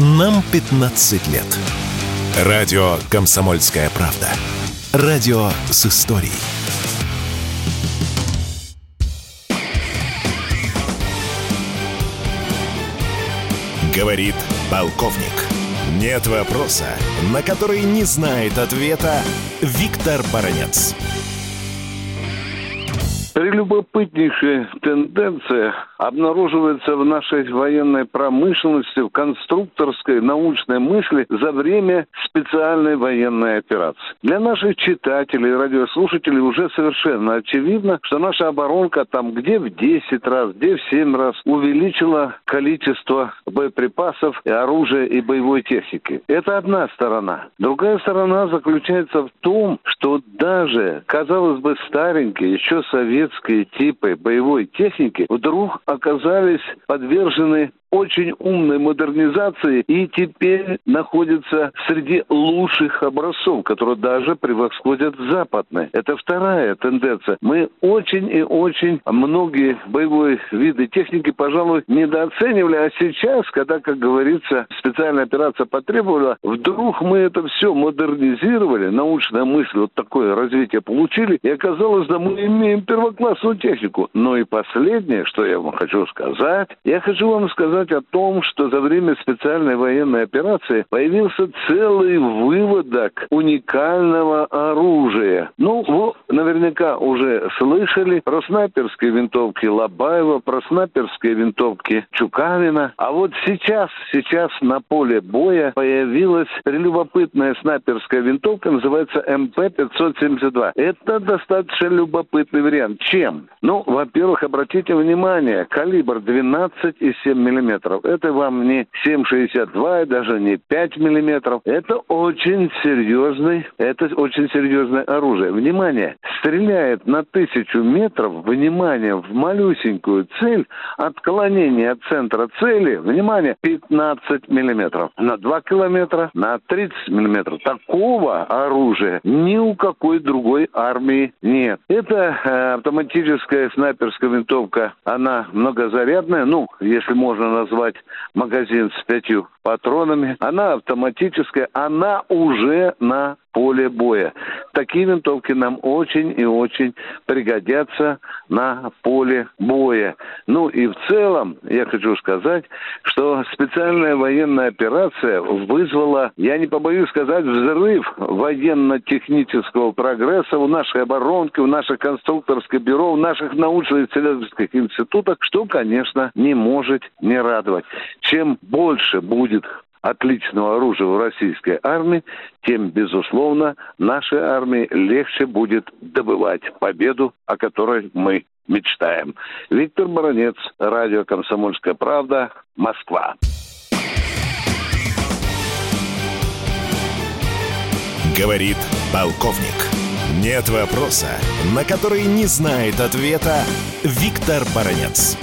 Нам 15 лет. Радио «Комсомольская правда». Радио с историей. Говорит полковник. Нет вопроса, на который не знает ответа Виктор Баранец. Прелюбопытнейшая тенденция обнаруживается в нашей военной промышленности, в конструкторской научной мысли за время специальной военной операции. Для наших читателей, радиослушателей уже совершенно очевидно, что наша оборонка там где в 10 раз, где в 7 раз увеличила количество боеприпасов, оружия и боевой техники. Это одна сторона. Другая сторона заключается в том, что даже, казалось бы, старенькие, еще советские типы боевой техники вдруг оказались подвержены очень умной модернизации и теперь находится среди лучших образцов, которые даже превосходят западные. Это вторая тенденция. Мы очень и очень многие боевые виды техники, пожалуй, недооценивали, а сейчас, когда, как говорится, специальная операция потребовала, вдруг мы это все модернизировали, научная мысль, вот такое развитие получили, и оказалось, да мы имеем первоклассную технику. Но и последнее, что я вам хочу сказать, я хочу вам сказать, сказать о том, что за время специальной военной операции появился целый выводок уникального оружия. Ну, вы наверняка уже слышали про снайперские винтовки Лобаева, про снайперские винтовки Чукавина. А вот сейчас, сейчас на поле боя появилась прелюбопытная снайперская винтовка, называется МП-572. Это достаточно любопытный вариант. Чем? Ну, во-первых, обратите внимание, калибр 12,7 мм миллиметров. Это вам не 7,62 даже не 5 миллиметров. Это очень серьезный, это очень серьезное оружие. Внимание, стреляет на тысячу метров, внимание, в малюсенькую цель, отклонение от центра цели, внимание, 15 миллиметров. На 2 километра, на 30 миллиметров. Такого оружия ни у какой другой армии нет. Это э, автоматическая снайперская винтовка, она многозарядная, ну, если можно назвать магазин с пятью патронами. Она автоматическая, она уже на поле боя. Такие винтовки нам очень и очень пригодятся на поле боя. Ну и в целом я хочу сказать, что специальная военная операция вызвала, я не побоюсь сказать, взрыв военно-технического прогресса в нашей оборонке, в наших конструкторских бюро, в наших научно-исследовательских институтах, что, конечно, не может не радовать. Чем больше будет отличного оружия в российской армии, тем, безусловно, нашей армии легче будет добывать победу, о которой мы мечтаем. Виктор Баранец, радио «Комсомольская правда», Москва. Говорит полковник. Нет вопроса, на который не знает ответа Виктор Баранец.